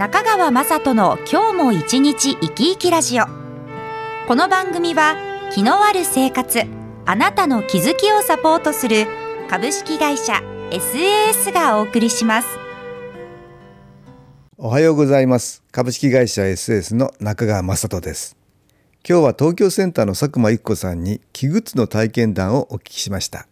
中川雅人の今日も一日生き生きラジオ。この番組は気のある生活あなたの気づきをサポートする株式会社 SAS がお送りします。おはようございます。株式会社 SAS の中川雅人です。今日は東京センターの佐久間一子さんに気グッズの体験談をお聞きしました。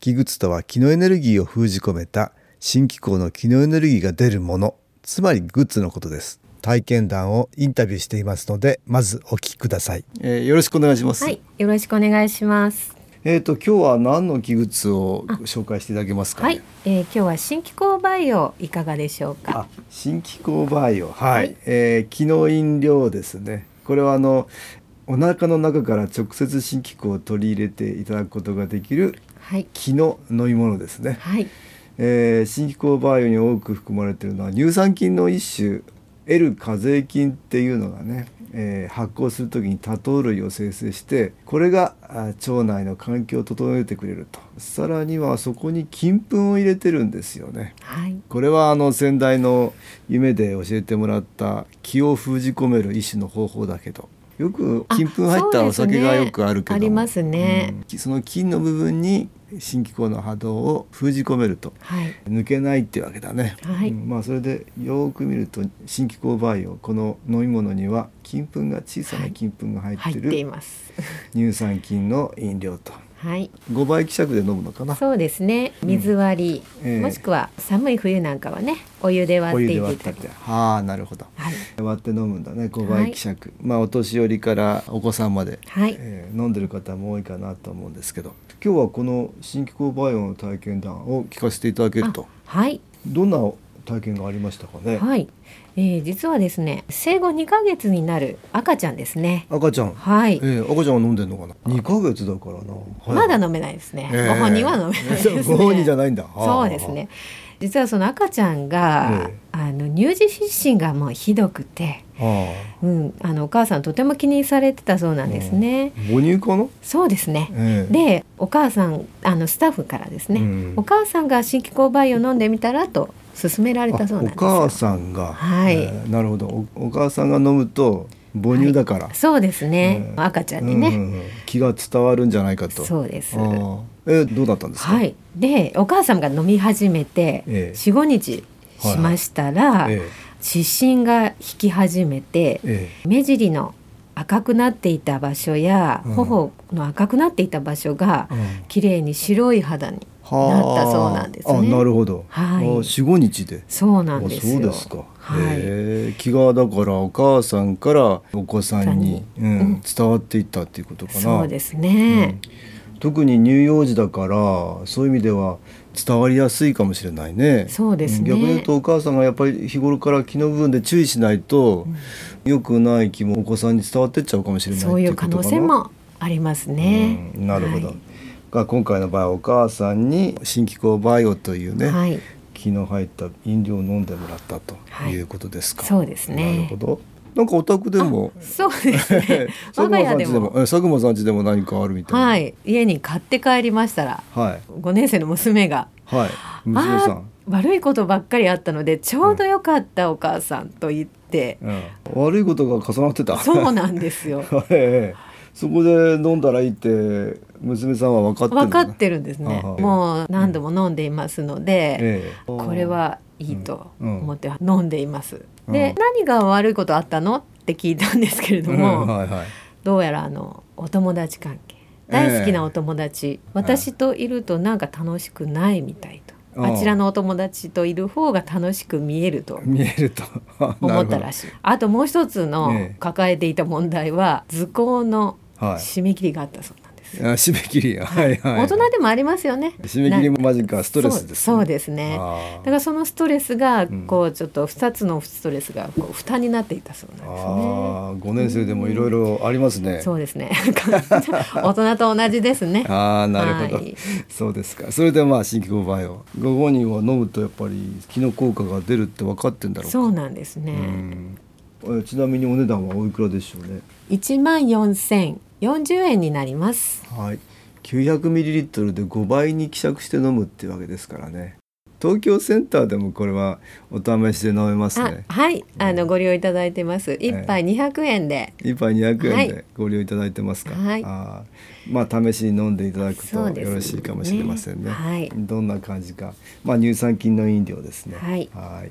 気グッズとは気のエネルギーを封じ込めた新機構の気のエネルギーが出るもの。つまりグッズのことです。体験談をインタビューしていますのでまずお聞きください、えー、よろしくお願いします。はい、よろしくお願いします。えっ、と今日は何の器具を紹介していただけますか、ね、はい、えー、今日は新機構バイオいかがでしょうか？あ、新機構バイオ、はい、はい。えー、気の飲料ですね。これはあのお腹の中から直接新機構を取り入れていただくことができるはい、気の飲み物ですね。はい、えー、新機構バイオに多く含まれているのは乳酸菌の一種 L 課税菌っていうのがね、えー発酵する時に多糖類を生成してこれがあ腸内の環境を整えてくれると。さらにはそこに金粉を入れてるんですよね。はい、これはあの先代の夢で教えてもらった気を封じ込める一種の方法だけどよく金粉入ったお酒がよくあるけども。ありますね。うん。その金の部分に新機構の波動を封じ込めると。はい、抜けないっていうわけだね、はい。うん。まあそれでよく見ると新機構バイオこの飲み物には金粉が小さな金粉が入ってる入ってい。乳酸菌の飲料とはい、5倍希釈で飲むのかな？そうですね。水割り、ええ。もしくは寒い冬なんかはね、お湯でお割っていただく。ったって。はあなるほど。はい、割って飲むんだね5倍希釈、まあお年寄りからお子さんまで、はい、えー飲んでる方も多いかなと思うんですけど。今日はこの新機構バイオの体験談を聞かせていただけると。はい、どんな体験がありましたかね、はい、えー、実はですね、生後2ヶ月になる赤ちゃんですね。赤ちゃん、はい、えー赤ちゃんは飲んでんのかな？2ヶ月だからな、はいまだ飲めないですね。ええご本人は飲めないですね。ご本人じゃないんだ。そうですね。実はその赤ちゃんが、ええ。あの乳児湿疹がもうひどくて、あうん、あのお母さんとても気にされてたそうなんですね。あ母乳かな、そうですね。ええ。でお母さんあのスタッフからですね、うん。お母さんが新機構バイオ飲んでみたらと勧められたそうなんですお母さんが、はい。えーなるほど。おお母さんが飲むと母乳だから、そうですね、ええ赤ちゃんにね、うんうんうん。気が伝わるんじゃないかと。そうです。えーどうだったんですか、はい。でお母さんが飲み始めてええ。四五、日しましたら、え湿疹が引き始めてえ、え。目尻の赤くなっていた場所や、うん。頬の赤くなっていた場所がえうん。綺麗に白い肌にはあなったそうなんですねあなるほど、はいあ四五日でそうなんですそうですか。はい。気がだからお母さんからお子さんに、うんうん伝わっていったっていうことかな。そうですね。特に乳幼児だからそういう意味では伝わりやすいかもしれないね。そうですねん逆に言うとお母さんがやっぱり日頃から気の部分で注意しないと、良くない気もお子さんに伝わってっちゃうかもしれないそういう可能性もありますね。うんなるほど。はいが今回の場合お母さんに新機構バイオというね、はい。気の入った飲料を飲んでもらったとはいいうことですか。そうですねなるほど。なんかお宅でも。そうですね 佐久我が家でも。え佐久間さんちでも何かあるみたいな。はい。家に買って帰りましたら、はい5年生の娘が。はい娘さん。悪いことばっかりあったのでちょうどよかったお母さんと言って、うん、悪いことが重なってた。そうなんですよはい ええそこで飲んだらいいって娘さんは分かってるの分かってるんですね。もう何度も飲んでいますので、ええ。これはいいとうん。思って飲んでいます。うん。で何が悪いことあったのって聞いたんですけれども、うん。はいはい。どうやらあのお友達関係。大好きなお友達、私といるとなんか楽しくないみたいと、あちらのお友達といる方が楽しく見えると。見えると。思ったらししい。あともう一つのええ。抱えていた問題は図工のい。はい。締め切りがあったそうなんでです。あ締め切りはいはい大人でもありますよね。締め切りもマジかストレスです、そうそうですね。だからそのストレスがんこうちょっと二つのストレスがこう負担になっていたそうなんですね。ああ、5年生でもいろいろありますね。そうですね。大人と同じですね。ああ、なるほど、はいそうですか。それでまあ新規購買をご本人は飲むとやっぱり気の効果が出るって分かってんだろうか。そうなんですね。ちなみにお値段はおいくらでしょうね？一万四千四十円になります。はい。900ミリリットルで5倍に希釈して飲むっていうわけですからね。東京センターでもこれはお試しで飲めますあね。はい、あのご利用いただいてます。一杯二百円で。一杯200はい円でご利用いただいてますか。はいあーまあ試しに飲んでいただくとよろしいかもしれませんね。はいどんな感じか。まあ乳酸菌の飲料ですね。はいはい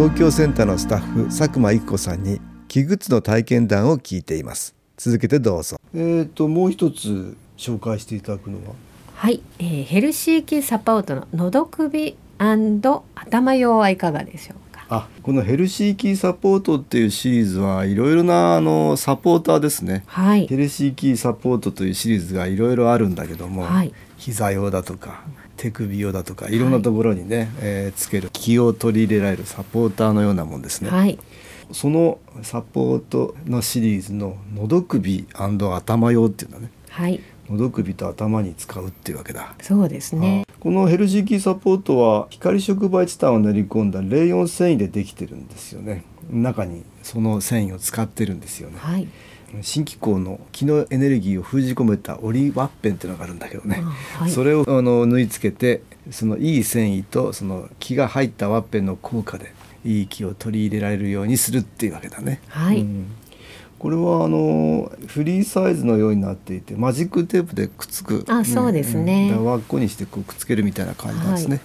東京センターのスタッフ佐久間育子さんに器具の体験談を聞いています。続けてどうぞ。えっ、ともう一つ紹介していただくのは？はい、えーヘルシーキサポートののど首頭用はいかがでしょうか？あこのヘルシーキーサポートっていうシリーズはいろいろなあのサポーターですね。はい。ヘ。ルシーキーサポートというシリーズがいろいろあるんだけども、はい。膝用だとか手首用だとかいろんなところにね、えーつける気を取り入れられるサポーターのようなもんですね、はい。そのサポートのシリーズののど首頭用っていうのはねはい。のど首と頭に使うっていうわけだ、そうですね。このヘルシーキーサポートは光触媒チタンを練り込んだレーヨン繊維でできてるんですよね中にその繊維を使ってるんですよねはい。新機構の気のエネルギーを封じ込めたオリワッペンっていうのがあるんだけどね、あはい。それをあの縫い付けてそのいい繊維とその気が入ったワッペンの効果でいい気を取り入れられるようにするっていうわけだね。はい。うん。これはあのフリーサイズのようになっていてマジックテープでくっつくあそうですね。だから輪っこにしてこうくっつけるみたいな感じなんですね。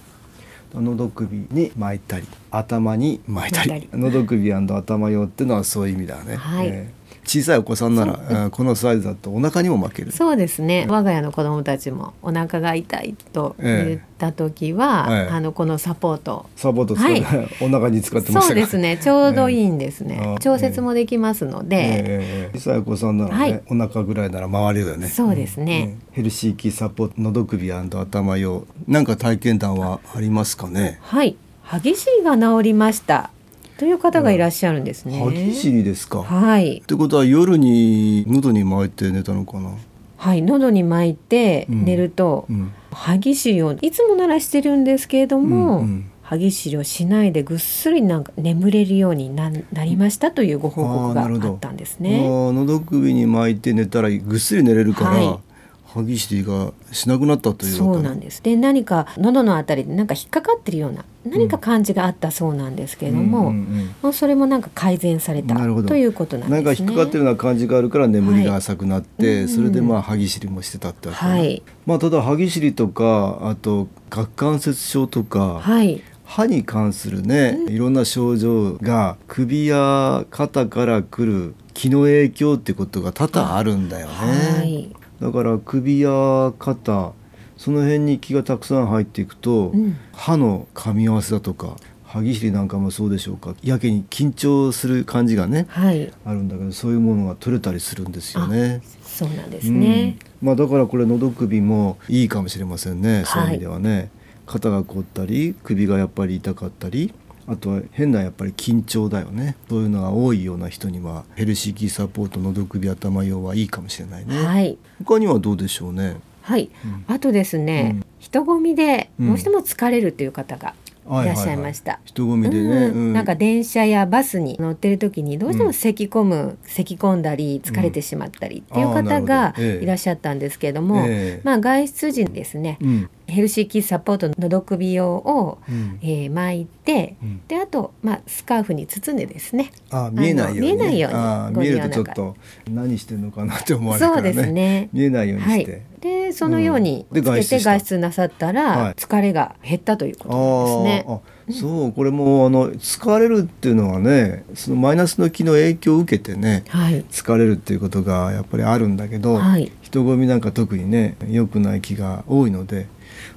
のど首に巻いたり頭に巻いたり。巻いたり。のど首頭用っていうのはそういう意味だね、はい。えー小さいお子さんならこのサイズだとお腹にも巻ける。そうですね。我が家の子供たちもお腹が痛いと言った時は、ええあのこのサポート。サポートは お腹に使ってましたか？そうですね。ちょうどいいんですね。ええ。調節もできますので、ええ。小さいお子さんならね、はい。お腹ぐらいなら回るよね。そうですね。ヘルシーキーサポートのど首頭用。なんか体験談はありますかね？はい。歯ぎしりが治りましたという方がいらっしゃるんですね。歯ぎしりですか、っはい。てことは夜に喉に巻いて寝たのかな、はい。喉に巻いてうん寝ると、うん歯ぎしりをいつもならしてるんですけれども、うんうん歯ぎしりをしないでぐっすりなんか眠れるようにななりましたというご報告があったんですあね。ー喉首に巻いて寝たらぐっすり寝れるから、はい歯ぎしりがしなくなったというそうなんです。で何か喉のあたりでなんか引っかかってるような何か感じがあったそうなんですけれども、うんそれもなんか改善されたということなんですね。なんか引っかかってるような感じがあるから眠りが浅くなって、はい。それでまあ歯ぎしりもしてたってわけね。はい。まあただ歯ぎしりとかあと顎関節症とか、はい。歯に関するね、いろんな症状が首や肩から来る気の影響ってことが多々あるんだよね。はい。だから首や肩その辺に気がたくさん入っていくと、うん歯の噛み合わせだとか歯ぎしりなんかもそうでしょうかやけに緊張する感じがねはい。あるんだけどそういうものが取れたりするんですよね。そうなんですね。うんまあ、だからこれのど首もいいかもしれませんね、そういう意味ではね。肩が凝ったり首がやっぱり痛かったりあとは変なやっぱり緊張だよねそういうのが多いような人にはヘルシーキーサポートのど首頭用はいいかもしれないね、はい他にはどうでしょうねはい、うん。あとですね、うん。人混みでうん。どうしても疲れるという方がいらっしゃいました。人混みでね、うん。なんか電車やバスに乗ってる時にどうしても咳込む、咳込んだり疲れてしまったりっていう方がええ。いらっしゃったんですけれども、ええ。まあ外出時にですねうん。ヘルシーキーサポートののど首用を、うん。えー巻いてうん。であと、まあ、スカーフに包んでですね。あ見えないように、ね、見えないように見えるとちょっと何してんのかなって思われるからね。そうですね。見えないようにはい。して、、でそのようにつけて外出なさったら、はい。疲れが減ったということですね。そうこれもあの疲れるっていうのはねそのマイナスの気の影響を受けてねはい、疲れるっていうことがやっぱりあるんだけど、はい。人混みなんか特にね良くない気が多いので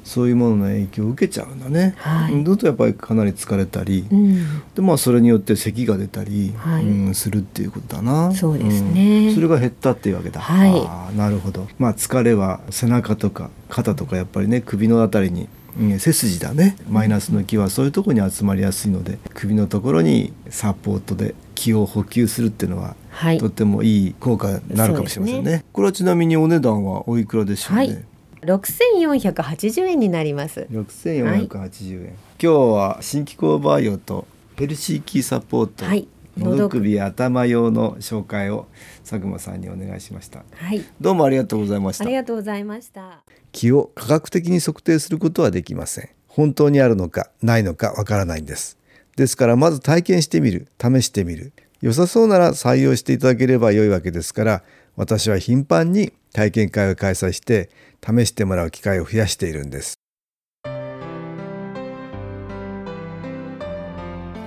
そういうものの影響を受けちゃうんだね。はい。うんだとやっぱりかなり疲れたり、うん、でまあそれによって咳が出たり、はい。うん、するっていうことだな。そうですね。うん。それが減ったっていうわけだ。はい。あーなるほど。まあ疲れは背中とか肩とかやっぱりね首のあたりに。うん背筋だね。マイナスの気はそういうところに集まりやすいので首のところにサポートで気を補給するっていうのは、はい。とってもいい効果になるかもしれませんね。そうでこれはちなみにお値段はおいくらでしょうね、はい六千四百八十円になります。6480円、今日は新機構バイオとヘルシーキーサポート、はい。のど首頭用の紹介を佐久間さんにお願いしました。はい、どうもありがとうございました。ありがとうございました。気を科学的に測定することはできません。本当にあるのかないのかわからないんです。ですからまず体験してみる。試してみる。良さそうなら採用していただければ良いわけですから私は頻繁に体験会を開催して試してもらう機会を増やしているんです。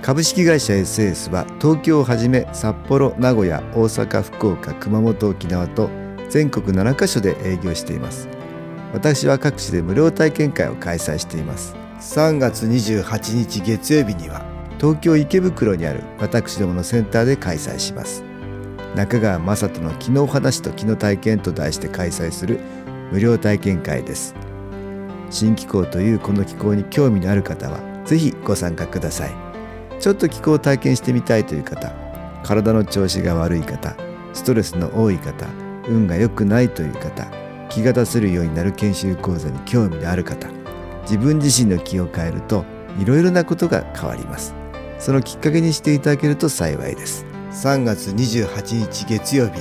株式会社 SS は東京をはじめ札幌名古屋大阪福岡熊本沖縄と全国7カ所で営業しています。私は各地で無料体験会を開催しています。3月28日月曜日には東京池袋にある私どものセンターで開催します。中川雅人の気の話と気の体験と題して開催する無料体験会です。新気候というこの気候に興味のある方はぜひご参加ください。ちょっと気候を体験してみたいという方体の調子が悪い方ストレスの多い方運が良くないという方気が出せるようになる研修講座に興味のある方自分自身の気を変えるといろいろなことが変わります。そのきっかけにしていただけると幸いです。3月28日月曜日